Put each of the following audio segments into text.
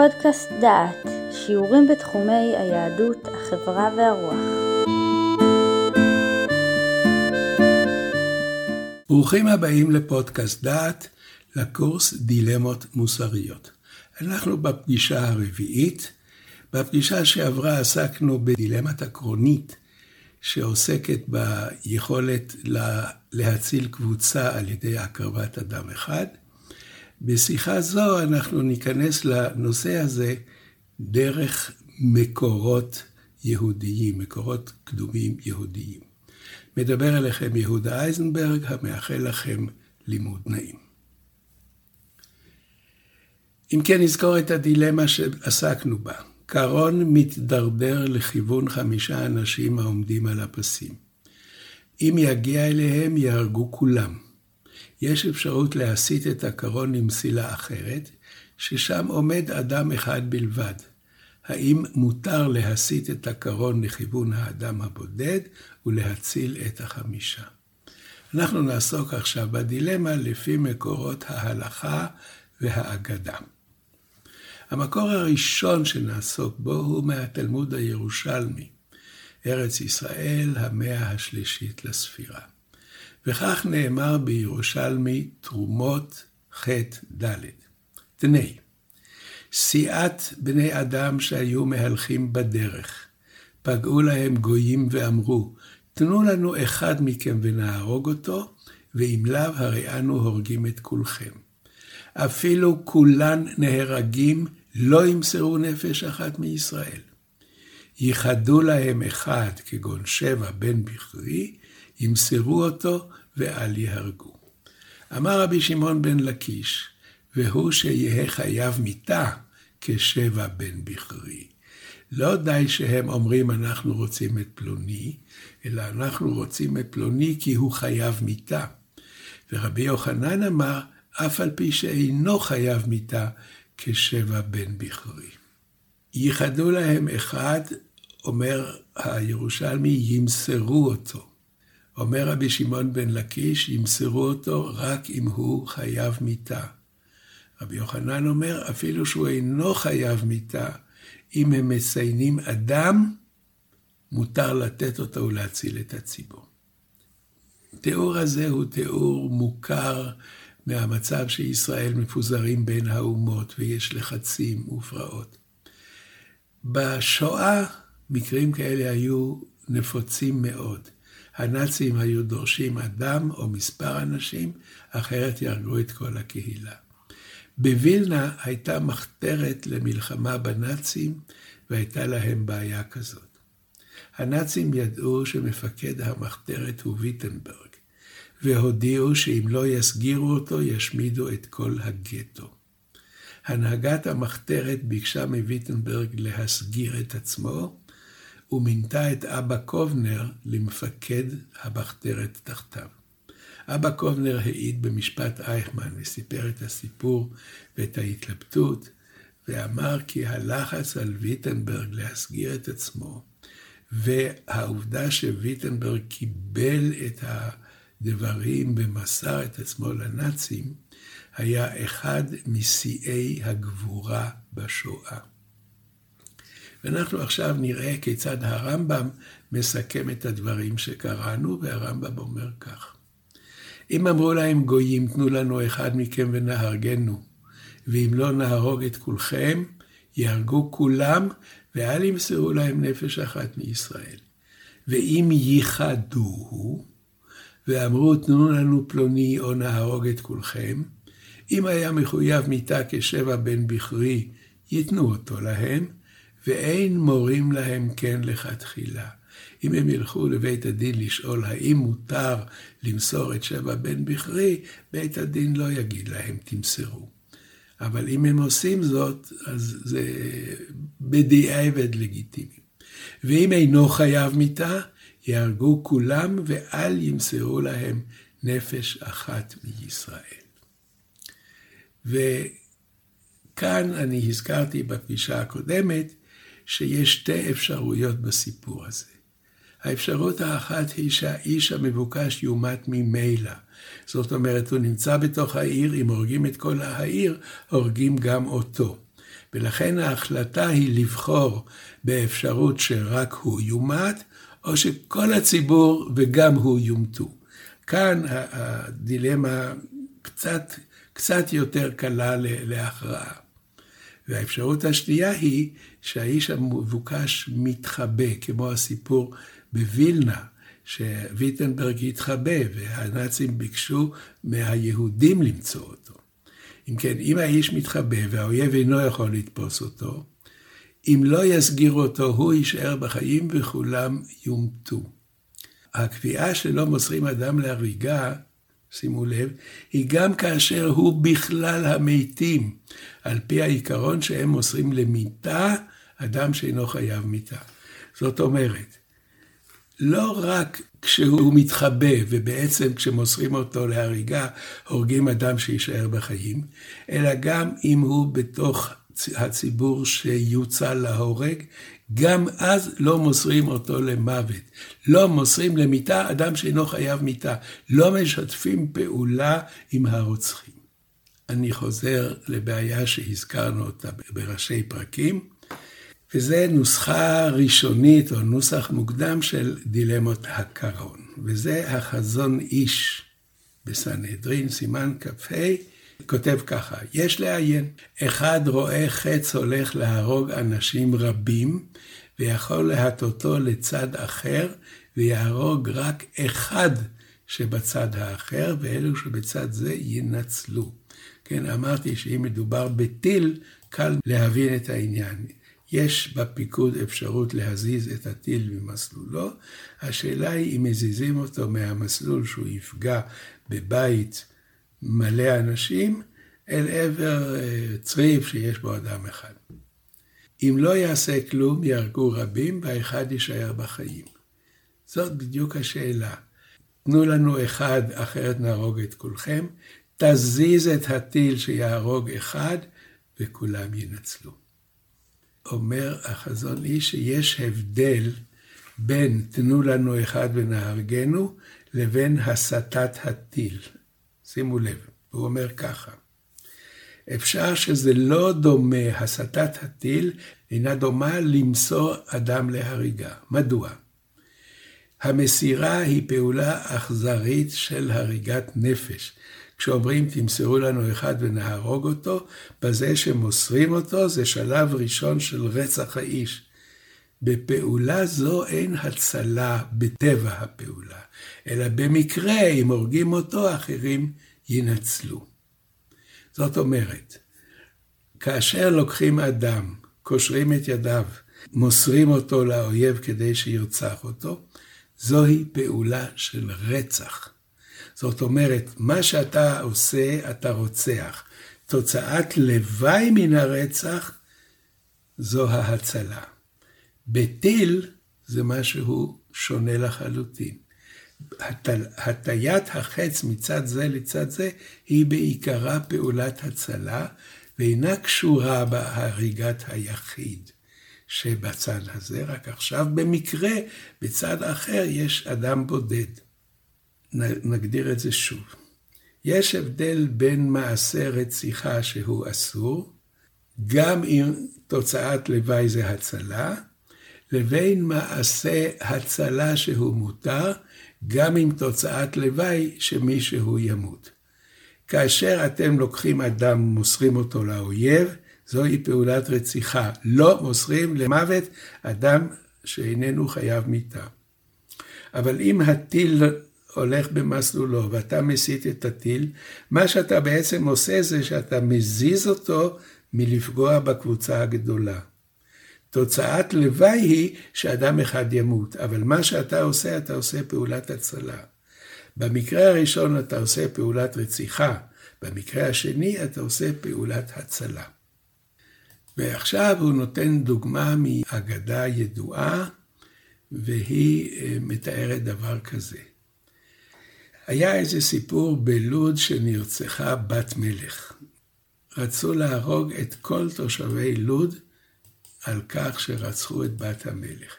פודקאסט דעת, שיעורים בתחומי היהדות, החברה והרוח. ברוכים הבאים לפודקאסט דעת, לקורס דילמות מוסריות. אנחנו בפגישה הרביעית. בפגישה שעברה עסקנו בדילמת עקרונית שעוסקת ביכולת להציל קבוצה על ידי הקרבת אדם אחד. בשיחה זו אנחנו ניכנס לנושא הזה דרך מקורות יהודיים, מקורות קדומים יהודיים. מדבר אליכם יהודה אייזנברג, המאחל לכם לימוד נעים. אם כן, נזכור את הדילמה שעסקנו בה. קרון מתדרדר לכיוון חמישה אנשים העומדים על הפסים. אם יגיע אליהם, יהרגו כולם. יש אפשרות להסיט את הקרון למסילה אחרת, ששם עומד אדם אחד בלבד. האם מותר להסיט את הקרון לכיוון האדם הבודד ולהציל את החמישה? אנחנו נעסוק עכשיו בדילמה לפי מקורות ההלכה והאגדה. המקור הראשון שנעסוק בו הוא מהתלמוד הירושלמי, ארץ ישראל, המאה השלישית לספירה. וכך נאמר בירושלמי תרומות ח' ד'. תני, סיעת בני אדם שהיו מהלכים בדרך, פגעו להם גויים ואמרו, תנו לנו אחד מכם ונהרוג אותו, ואם לאו הרי אנו הורגים את כולכם. אפילו כולן נהרגים, לא ימסרו נפש אחת מישראל. ייחדו להם אחד, כגון שבע בן בכרי, ימסרו אותו ואל יהרגו. אמר רבי שמעון בן לקיש, והוא שיהא חייב מיתה כשבע בן בכרי. לא די שהם אומרים אנחנו רוצים את פלוני, אלא אנחנו רוצים את פלוני כי הוא חייב מיתה. ורבי יוחנן אמר, אף על פי שאינו חייב מיתה כשבע בן בכרי. ייחדו להם אחד, אומר הירושלמי, ימסרו אותו. אומר רבי שמעון בן לקיש, ימסרו אותו רק אם הוא חייב מיתה. רבי יוחנן אומר, אפילו שהוא אינו חייב מיתה, אם הם מציינים אדם, מותר לתת אותו ולהציל את הציבור. התיאור הזה הוא תיאור מוכר מהמצב שישראל מפוזרים בין האומות ויש לחצים ופרעות. בשואה מקרים כאלה היו נפוצים מאוד. הנאצים היו דורשים אדם או מספר אנשים, אחרת יהרגו את כל הקהילה. בווילנה הייתה מחתרת למלחמה בנאצים, והייתה להם בעיה כזאת. הנאצים ידעו שמפקד המחתרת הוא ויטנברג, והודיעו שאם לא יסגירו אותו, ישמידו את כל הגטו. הנהגת המחתרת ביקשה מוויטנברג להסגיר את עצמו, ומינתה את אבא קובנר למפקד המחתרת תחתיו. אבא קובנר העיד במשפט אייכמן וסיפר את הסיפור ואת ההתלבטות, ואמר כי הלחץ על ויטנברג להסגיר את עצמו, והעובדה שוויטנברג קיבל את הדברים ומסר את עצמו לנאצים, היה אחד משיאי הגבורה בשואה. ואנחנו עכשיו נראה כיצד הרמב"ם מסכם את הדברים שקראנו, והרמב"ם אומר כך: אם אמרו להם גויים, תנו לנו אחד מכם ונהרגנו, ואם לא נהרוג את כולכם, יהרגו כולם, ואל ימסרו להם נפש אחת מישראל. ואם ייחדוהו, ואמרו תנו לנו פלוני או נהרוג את כולכם, אם היה מחויב מיתה כשבע בן בכרי, ייתנו אותו להם, ואין מורים להם כן לכתחילה. אם הם ילכו לבית הדין לשאול האם מותר למסור את שבע בן בכרי, בית הדין לא יגיד להם תמסרו. אבל אם הם עושים זאת, אז זה בדיעבד לגיטימי. ואם אינו חייב מיתה, יהרגו כולם ואל ימסרו להם נפש אחת מישראל. וכאן אני הזכרתי בפגישה הקודמת, שיש שתי אפשרויות בסיפור הזה. האפשרות האחת היא שהאיש המבוקש יומת ממילא. זאת אומרת, הוא נמצא בתוך העיר, אם הורגים את כל העיר, הורגים גם אותו. ולכן ההחלטה היא לבחור באפשרות שרק הוא יומת, או שכל הציבור וגם הוא יומתו. כאן הדילמה קצת, קצת יותר קלה להכרעה. והאפשרות השנייה היא שהאיש המבוקש מתחבא, כמו הסיפור בווילנה, שוויטנברג התחבא והנאצים ביקשו מהיהודים למצוא אותו. אם כן, אם האיש מתחבא והאויב אינו יכול לתפוס אותו, אם לא יסגירו אותו, הוא יישאר בחיים וכולם יומתו. הקביעה שלא מוסרים אדם להריגה, שימו לב, היא גם כאשר הוא בכלל המתים, על פי העיקרון שהם מוסרים למיתה אדם שאינו חייב מיתה. זאת אומרת, לא רק כשהוא מתחבא, ובעצם כשמוסרים אותו להריגה, הורגים אדם שיישאר בחיים, אלא גם אם הוא בתוך הציבור שיוצא להורג, גם אז לא מוסרים אותו למוות. לא מוסרים למיתה אדם שאינו חייב מיתה. לא משתפים פעולה עם הרוצחים. אני חוזר לבעיה שהזכרנו אותה בראשי פרקים. וזה נוסחה ראשונית או נוסח מוקדם של דילמות הקרון. וזה החזון איש בסנהדרין, סימן כ"ה, כותב ככה, יש לעיין, אחד רואה חץ הולך להרוג אנשים רבים, ויכול להטוטו לצד אחר, ויהרוג רק אחד שבצד האחר, ואלו שבצד זה ינצלו. כן, אמרתי שאם מדובר בטיל, קל להבין את העניין. יש בפיקוד אפשרות להזיז את הטיל ממסלולו, השאלה היא אם מזיזים אותו מהמסלול שהוא יפגע בבית מלא אנשים, אל עבר אה, צריף שיש בו אדם אחד. אם לא יעשה כלום, יהרגו רבים, והאחד יישאר בחיים. זאת בדיוק השאלה. תנו לנו אחד, אחרת נהרוג את כולכם. תזיז את הטיל שיהרוג אחד, וכולם ינצלו. אומר החזון איש שיש הבדל בין תנו לנו אחד ונהרגנו, לבין הסטת הטיל. שימו לב, הוא אומר ככה, אפשר שזה לא דומה, הסטת הטיל אינה דומה למסור אדם להריגה. מדוע? המסירה היא פעולה אכזרית של הריגת נפש. כשאומרים תמסרו לנו אחד ונהרוג אותו, בזה שמוסרים אותו זה שלב ראשון של רצח האיש. בפעולה זו אין הצלה בטבע הפעולה, אלא במקרה, אם הורגים אותו, אחרים ינצלו. זאת אומרת, כאשר לוקחים אדם, קושרים את ידיו, מוסרים אותו לאויב כדי שירצח אותו, זוהי פעולה של רצח. זאת אומרת, מה שאתה עושה, אתה רוצח. תוצאת לוואי מן הרצח, זו ההצלה. בטיל זה משהו שונה לחלוטין. הטיית החץ מצד זה לצד זה היא בעיקרה פעולת הצלה, ואינה קשורה בהריגת היחיד שבצד הזה, רק עכשיו במקרה בצד אחר יש אדם בודד. נגדיר את זה שוב. יש הבדל בין מעשה רציחה שהוא אסור, גם אם תוצאת לוואי זה הצלה, לבין מעשה הצלה שהוא מותר, גם עם תוצאת לוואי שמישהו ימות. כאשר אתם לוקחים אדם ומוסרים אותו לאויב, זוהי פעולת רציחה. לא מוסרים למוות אדם שאיננו חייב מיתה. אבל אם הטיל הולך במסלולו ואתה מסיט את הטיל, מה שאתה בעצם עושה זה שאתה מזיז אותו מלפגוע בקבוצה הגדולה. תוצאת לוואי היא שאדם אחד ימות, אבל מה שאתה עושה, אתה עושה פעולת הצלה. במקרה הראשון אתה עושה פעולת רציחה, במקרה השני אתה עושה פעולת הצלה. ועכשיו הוא נותן דוגמה מאגדה ידועה, והיא אה, מתארת דבר כזה. היה איזה סיפור בלוד שנרצחה בת מלך. רצו להרוג את כל תושבי לוד על כך שרצחו את בת המלך.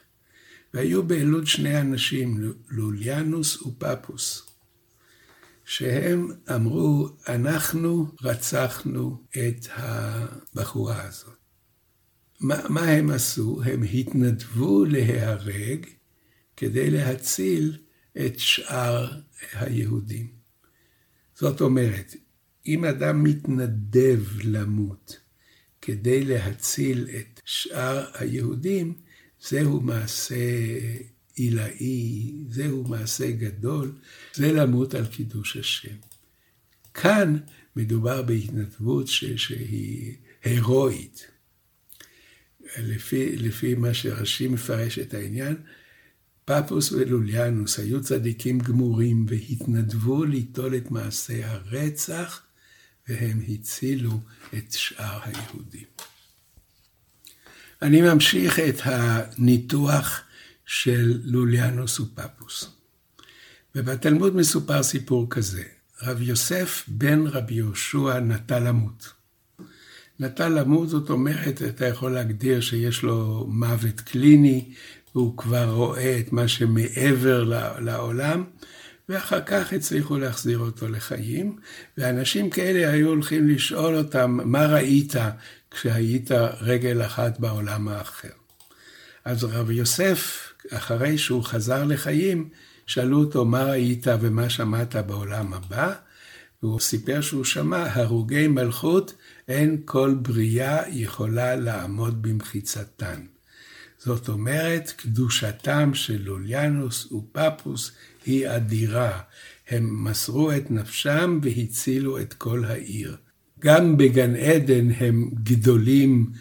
והיו בלוד שני אנשים, לוליאנוס ופפוס, שהם אמרו, אנחנו רצחנו את הבחורה הזאת. מה, מה הם עשו? הם התנדבו להיהרג כדי להציל את שאר היהודים. זאת אומרת, אם אדם מתנדב למות כדי להציל את שאר היהודים, זהו מעשה עילאי, זהו מעשה גדול, זה למות על קידוש השם. כאן מדובר בהתנדבות ש- שהיא הירואית. לפי, לפי מה שרש"י מפרש את העניין, פפוס ולוליאנוס היו צדיקים גמורים והתנדבו ליטול את מעשי הרצח, והם הצילו את שאר היהודים. אני ממשיך את הניתוח של לוליאנוס ופפוס. ובתלמוד מסופר סיפור כזה, רב יוסף בן רבי יהושע נטה למות. נטה למות זאת אומרת, אתה יכול להגדיר שיש לו מוות קליני, והוא כבר רואה את מה שמעבר לעולם, ואחר כך הצליחו להחזיר אותו לחיים, ואנשים כאלה היו הולכים לשאול אותם, מה ראית כשהיית רגל אחת בעולם האחר? אז רב יוסף, אחרי שהוא חזר לחיים, שאלו אותו, מה ראית ומה שמעת בעולם הבא? והוא סיפר שהוא שמע, הרוגי מלכות, אין כל בריאה יכולה לעמוד במחיצתן. זאת אומרת, קדושתם של לוליאנוס ופפוס היא אדירה. הם מסרו את נפשם והצילו את כל העיר. גם בגן עדן הם גדולים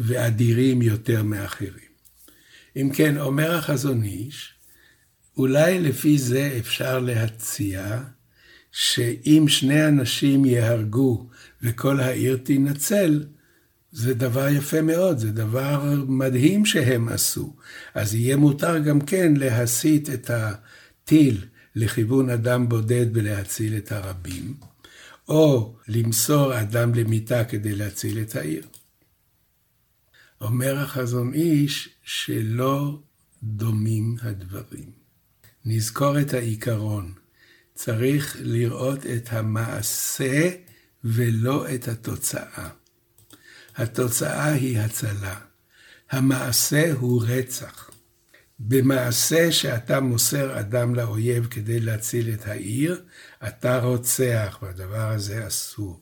ואדירים יותר מאחרים. אם כן, אומר החזון איש, אולי לפי זה אפשר להציע שאם שני אנשים יהרגו וכל העיר תינצל, זה דבר יפה מאוד, זה דבר מדהים שהם עשו. אז יהיה מותר גם כן להסיט את הטיל לכיוון אדם בודד ולהציל את הרבים, או למסור אדם למיטה כדי להציל את העיר. אומר החזון איש שלא דומים הדברים. נזכור את העיקרון. צריך לראות את המעשה ולא את התוצאה. התוצאה היא הצלה. המעשה הוא רצח. במעשה שאתה מוסר אדם לאויב כדי להציל את העיר, אתה רוצח, והדבר הזה אסור.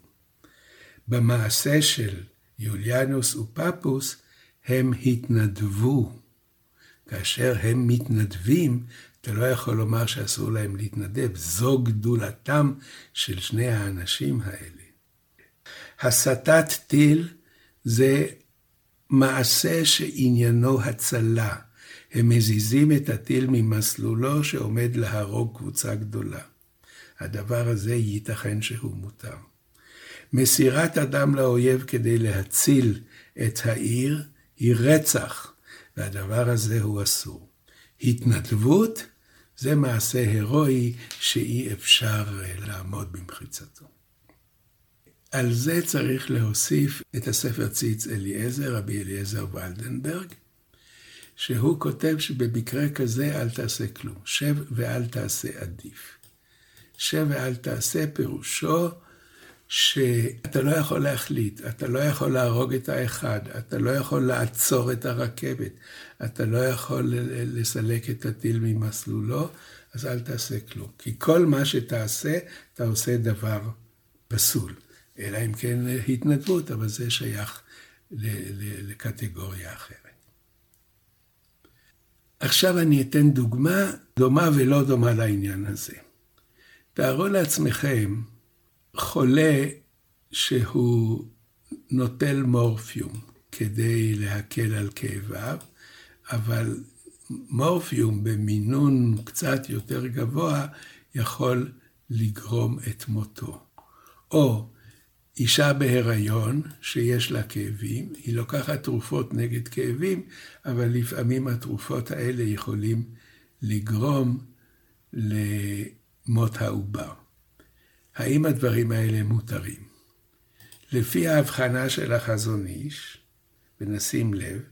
במעשה של יוליאנוס ופפוס, הם התנדבו. כאשר הם מתנדבים, אתה לא יכול לומר שאסור להם להתנדב. זו גדולתם של שני האנשים האלה. הסטת טיל זה מעשה שעניינו הצלה. הם מזיזים את הטיל ממסלולו שעומד להרוג קבוצה גדולה. הדבר הזה ייתכן שהוא מותר. מסירת אדם לאויב כדי להציל את העיר היא רצח, והדבר הזה הוא אסור. התנדבות זה מעשה הירואי שאי אפשר לעמוד במחיצתו. על זה צריך להוסיף את הספר ציץ אליעזר, רבי אליעזר ולדנברג, שהוא כותב שבמקרה כזה אל תעשה כלום, שב ואל תעשה עדיף. שב ואל תעשה פירושו שאתה לא יכול להחליט, אתה לא יכול להרוג את האחד, אתה לא יכול לעצור את הרכבת, אתה לא יכול לסלק את הטיל ממסלולו, אז אל תעשה כלום. כי כל מה שתעשה, אתה עושה דבר פסול. אלא אם כן התנדבות, אבל זה שייך לקטגוריה אחרת. עכשיו אני אתן דוגמה דומה ולא דומה לעניין הזה. תארו לעצמכם חולה שהוא נוטל מורפיום כדי להקל על כאביו, אבל מורפיום במינון קצת יותר גבוה יכול לגרום את מותו. או אישה בהיריון שיש לה כאבים, היא לוקחת תרופות נגד כאבים, אבל לפעמים התרופות האלה יכולים לגרום למות העובר. האם הדברים האלה מותרים? לפי ההבחנה של החזון איש, ונשים לב,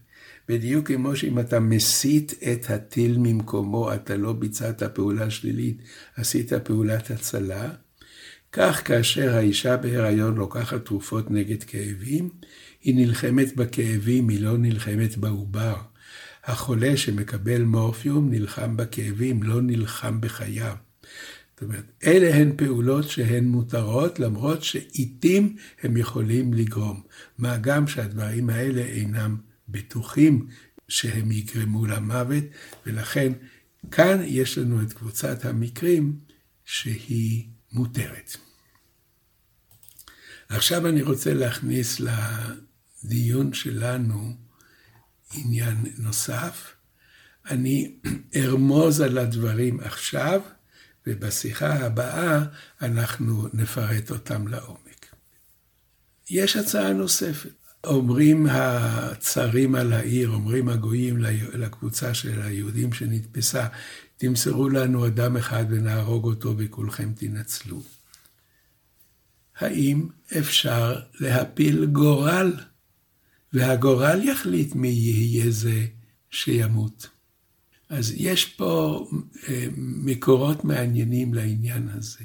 בדיוק כמו שאם אתה מסיט את הטיל ממקומו, אתה לא ביצעת פעולה שלילית, עשית פעולת הצלה, כך כאשר האישה בהיריון לוקחת תרופות נגד כאבים, היא נלחמת בכאבים, היא לא נלחמת בעובר. החולה שמקבל מורפיום נלחם בכאבים, לא נלחם בחייו. זאת אומרת, אלה הן פעולות שהן מותרות, למרות שעיתים הם יכולים לגרום. מה גם שהדברים האלה אינם בטוחים שהם יגרמו למוות, ולכן כאן יש לנו את קבוצת המקרים שהיא מותרת. עכשיו אני רוצה להכניס לדיון שלנו עניין נוסף. אני ארמוז על הדברים עכשיו, ובשיחה הבאה אנחנו נפרט אותם לעומק. יש הצעה נוספת. אומרים הצרים על העיר, אומרים הגויים לקבוצה של היהודים שנתפסה, תמסרו לנו אדם אחד ונהרוג אותו וכולכם תנצלו. האם אפשר להפיל גורל, והגורל יחליט מי יהיה זה שימות? אז יש פה אה, מקורות מעניינים לעניין הזה.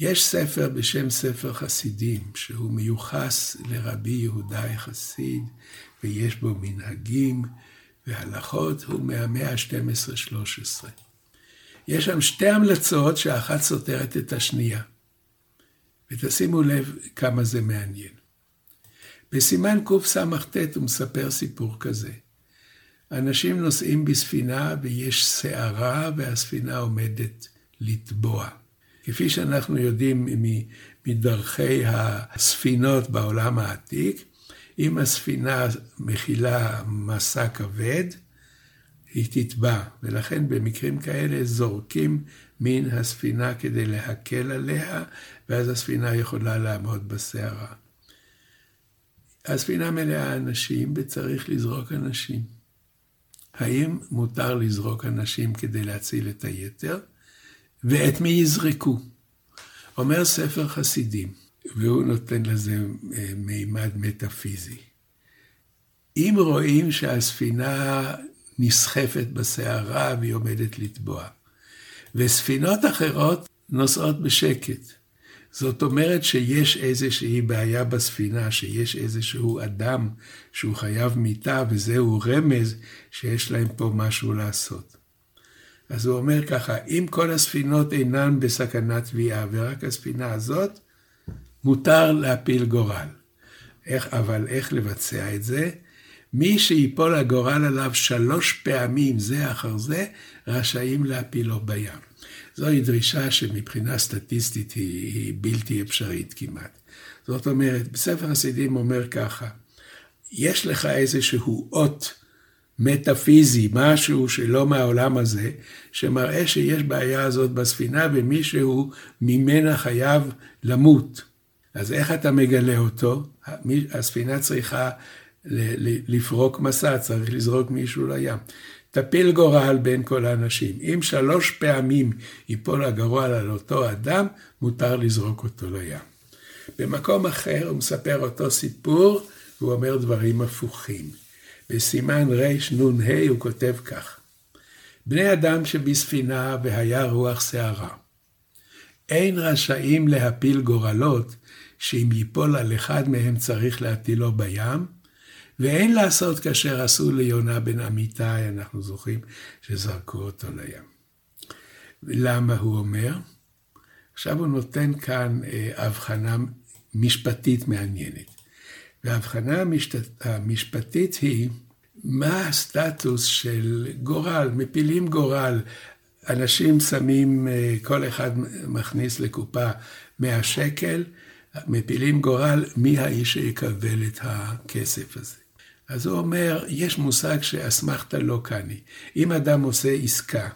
יש ספר בשם ספר חסידים, שהוא מיוחס לרבי יהודה החסיד, ויש בו מנהגים והלכות, הוא מהמאה ה-12-13. יש שם שתי המלצות שאחת סותרת את השנייה. ותשימו לב כמה זה מעניין. בסימן קס"ט הוא מספר סיפור כזה. אנשים נוסעים בספינה ויש סערה והספינה עומדת לטבוע. כפי שאנחנו יודעים מדרכי הספינות בעולם העתיק, אם הספינה מכילה מסע כבד, היא תטבע, ולכן במקרים כאלה זורקים מן הספינה כדי להקל עליה, ואז הספינה יכולה לעמוד בסערה. הספינה מלאה אנשים וצריך לזרוק אנשים. האם מותר לזרוק אנשים כדי להציל את היתר? ואת מי יזרקו? אומר ספר חסידים, והוא נותן לזה אה, מימד מטאפיזי. אם רואים שהספינה נסחפת בסערה והיא עומדת לטבוע, וספינות אחרות נוסעות בשקט, זאת אומרת שיש איזושהי בעיה בספינה, שיש איזשהו אדם שהוא חייב מיטה, וזהו רמז שיש להם פה משהו לעשות. אז הוא אומר ככה, אם כל הספינות אינן בסכנת טביעה, ורק הספינה הזאת, מותר להפיל גורל. איך, אבל איך לבצע את זה? מי שיפול הגורל עליו שלוש פעמים זה אחר זה, רשאים להפילו בים. זוהי דרישה שמבחינה סטטיסטית היא, היא בלתי אפשרית כמעט. זאת אומרת, בספר הסידים אומר ככה, יש לך איזשהו אות מטאפיזי, משהו שלא מהעולם הזה, שמראה שיש בעיה הזאת בספינה ומישהו ממנה חייב למות. אז איך אתה מגלה אותו? הספינה צריכה לפרוק מסע, צריך לזרוק מישהו לים. תפיל גורל בין כל האנשים. אם שלוש פעמים ייפול הגורל על אותו אדם, מותר לזרוק אותו לים. במקום אחר הוא מספר אותו סיפור, והוא אומר דברים הפוכים. בסימן רנ"ה הוא כותב כך: בני אדם שבספינה והיה רוח סערה. אין רשאים להפיל גורלות, שאם ייפול על אחד מהם צריך להטילו בים, ואין לעשות כאשר עשו ליונה בן אמיתי, אנחנו זוכרים שזרקו אותו לים. למה הוא אומר? עכשיו הוא נותן כאן אה, הבחנה משפטית מעניינת. וההבחנה המשת... המשפטית היא, מה הסטטוס של גורל, מפילים גורל. אנשים שמים, אה, כל אחד מכניס לקופה 100 שקל, מפילים גורל, מי האיש שיקבל את הכסף הזה. אז הוא אומר, יש מושג שאסמכתא לא קני. אם אדם עושה עסקה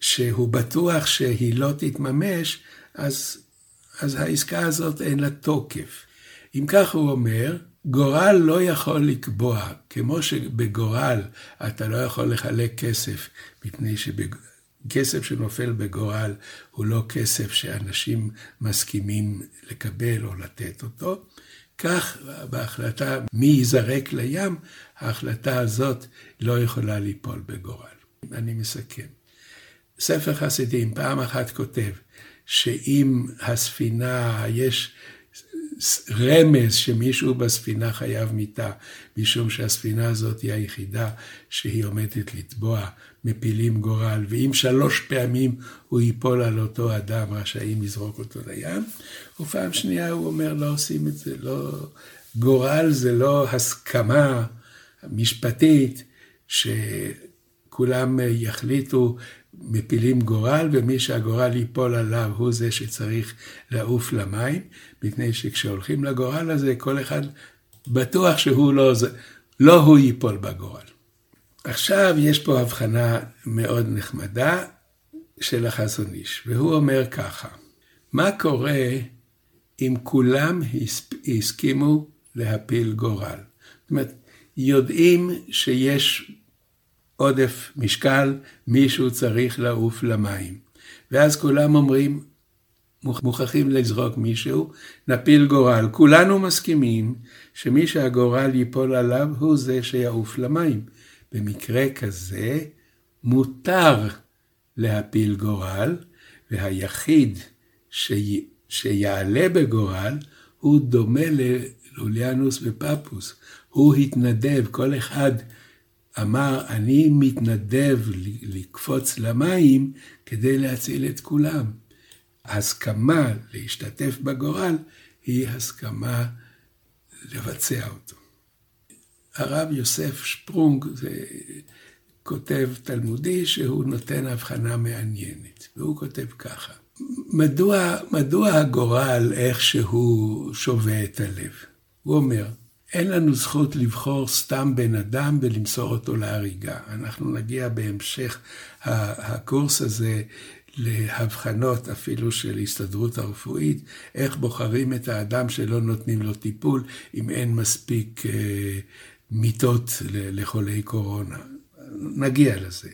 שהוא בטוח שהיא לא תתממש, אז, אז העסקה הזאת אין לה תוקף. אם כך הוא אומר, גורל לא יכול לקבוע, כמו שבגורל אתה לא יכול לחלק כסף, מפני שכסף שנופל בגורל הוא לא כסף שאנשים מסכימים לקבל או לתת אותו, כך בהחלטה מי ייזרק לים, ההחלטה הזאת לא יכולה ליפול בגורל. אני מסכם. ספר חסידים פעם אחת כותב שאם הספינה, יש רמז שמישהו בספינה חייב מיתה, משום שהספינה הזאת היא היחידה שהיא עומדת לטבוע, מפילים גורל, ואם שלוש פעמים הוא ייפול על אותו אדם, רשאים לזרוק אותו לים, ופעם שנייה הוא אומר, לא עושים את זה, לא... גורל זה לא הסכמה משפטית, שכולם יחליטו מפילים גורל, ומי שהגורל ייפול עליו הוא זה שצריך לעוף למים, מפני שכשהולכים לגורל הזה, כל אחד בטוח שהוא לא, לא הוא ייפול בגורל. עכשיו יש פה הבחנה מאוד נחמדה של החזון איש, והוא אומר ככה, מה קורה אם כולם הסכימו להפיל גורל? זאת אומרת, יודעים שיש עודף משקל, מישהו צריך לעוף למים. ואז כולם אומרים, מוכרחים לזרוק מישהו, נפיל גורל. כולנו מסכימים שמי שהגורל ייפול עליו הוא זה שיעוף למים. במקרה כזה מותר להפיל גורל, והיחיד ש... שיעלה בגורל הוא דומה ללוליאנוס ופפוס. הוא התנדב, כל אחד אמר, אני מתנדב לקפוץ למים כדי להציל את כולם. הסכמה להשתתף בגורל היא הסכמה לבצע אותו. הרב יוסף שפרונג זה כותב תלמודי שהוא נותן הבחנה מעניינת, והוא כותב ככה: מדוע, מדוע הגורל איכשהו שובה את הלב? הוא אומר, אין לנו זכות לבחור סתם בן אדם ולמסור אותו להריגה. אנחנו נגיע בהמשך הקורס הזה להבחנות אפילו של הסתדרות הרפואית, איך בוחרים את האדם שלא נותנים לו טיפול אם אין מספיק אה, מיטות לחולי קורונה. נגיע לזה.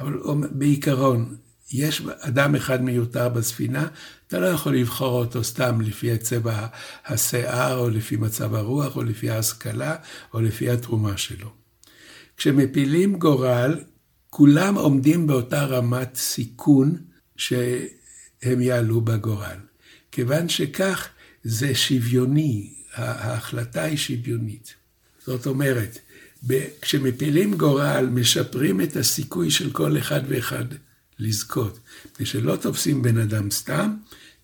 אבל בעיקרון, יש אדם אחד מיותר בספינה, אתה לא יכול לבחור אותו סתם לפי צבע השיער, או לפי מצב הרוח, או לפי ההשכלה, או לפי התרומה שלו. כשמפילים גורל, כולם עומדים באותה רמת סיכון שהם יעלו בגורל. כיוון שכך זה שוויוני, ההחלטה היא שוויונית. זאת אומרת, כשמפילים גורל, משפרים את הסיכוי של כל אחד ואחד לזכות. מפני שלא תופסים בן אדם סתם,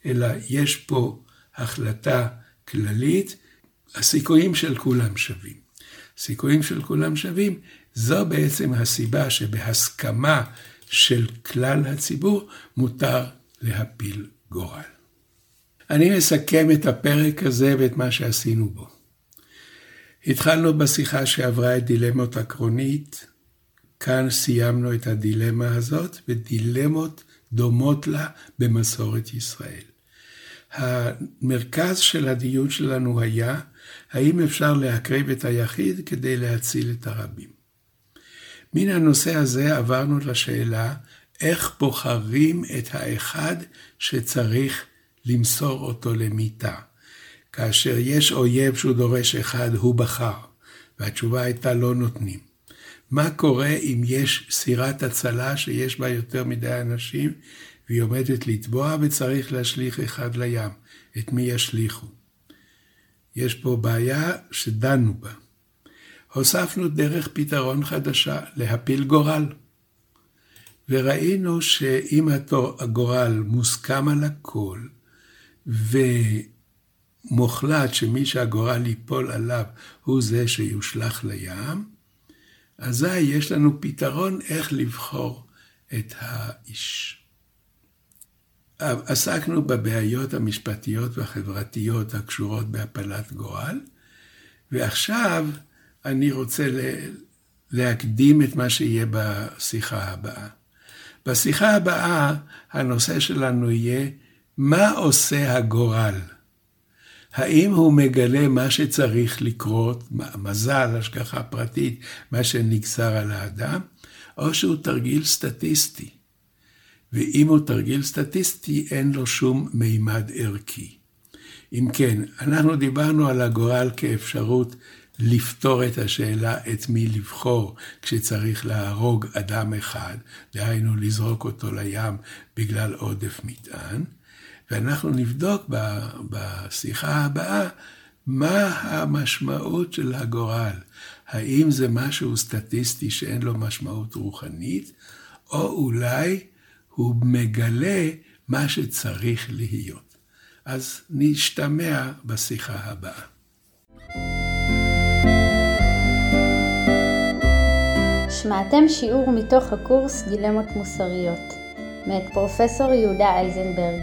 אלא יש פה החלטה כללית, הסיכויים של כולם שווים. סיכויים של כולם שווים, זו בעצם הסיבה שבהסכמה של כלל הציבור מותר להפיל גורל. אני מסכם את הפרק הזה ואת מה שעשינו בו. התחלנו בשיחה שעברה את דילמות הקרונית, כאן סיימנו את הדילמה הזאת, ודילמות דומות לה במסורת ישראל. המרכז של הדיון שלנו היה, האם אפשר להקריב את היחיד כדי להציל את הרבים. מן הנושא הזה עברנו לשאלה, איך בוחרים את האחד שצריך למסור אותו למיתה. כאשר יש אויב שהוא דורש אחד, הוא בחר, והתשובה הייתה לא נותנים. מה קורה אם יש סירת הצלה שיש בה יותר מדי אנשים והיא עומדת לטבוע וצריך להשליך אחד לים? את מי ישליכו? יש פה בעיה שדנו בה. הוספנו דרך פתרון חדשה, להפיל גורל. וראינו שאם הגורל מוסכם על הכל, ומוחלט שמי שהגורל ייפול עליו הוא זה שיושלך לים, אזי יש לנו פתרון איך לבחור את האיש. עסקנו בבעיות המשפטיות והחברתיות הקשורות בהפלת גורל, ועכשיו אני רוצה להקדים את מה שיהיה בשיחה הבאה. בשיחה הבאה הנושא שלנו יהיה מה עושה הגורל. האם הוא מגלה מה שצריך לקרות, מזל, השגחה פרטית, מה שנגזר על האדם, או שהוא תרגיל סטטיסטי. ואם הוא תרגיל סטטיסטי, אין לו שום מימד ערכי. אם כן, אנחנו דיברנו על הגורל כאפשרות לפתור את השאלה את מי לבחור כשצריך להרוג אדם אחד, דהיינו לזרוק אותו לים בגלל עודף מטען. ואנחנו נבדוק בשיחה הבאה מה המשמעות של הגורל. האם זה משהו סטטיסטי שאין לו משמעות רוחנית, או אולי הוא מגלה מה שצריך להיות. אז נשתמע בשיחה הבאה. שמעתם שיעור מתוך הקורס דילמות מוסריות, מאת פרופסור יהודה אייזנברג.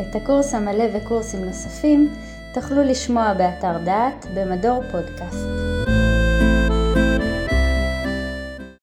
את הקורס המלא וקורסים נוספים תוכלו לשמוע באתר דעת במדור פודקאסט.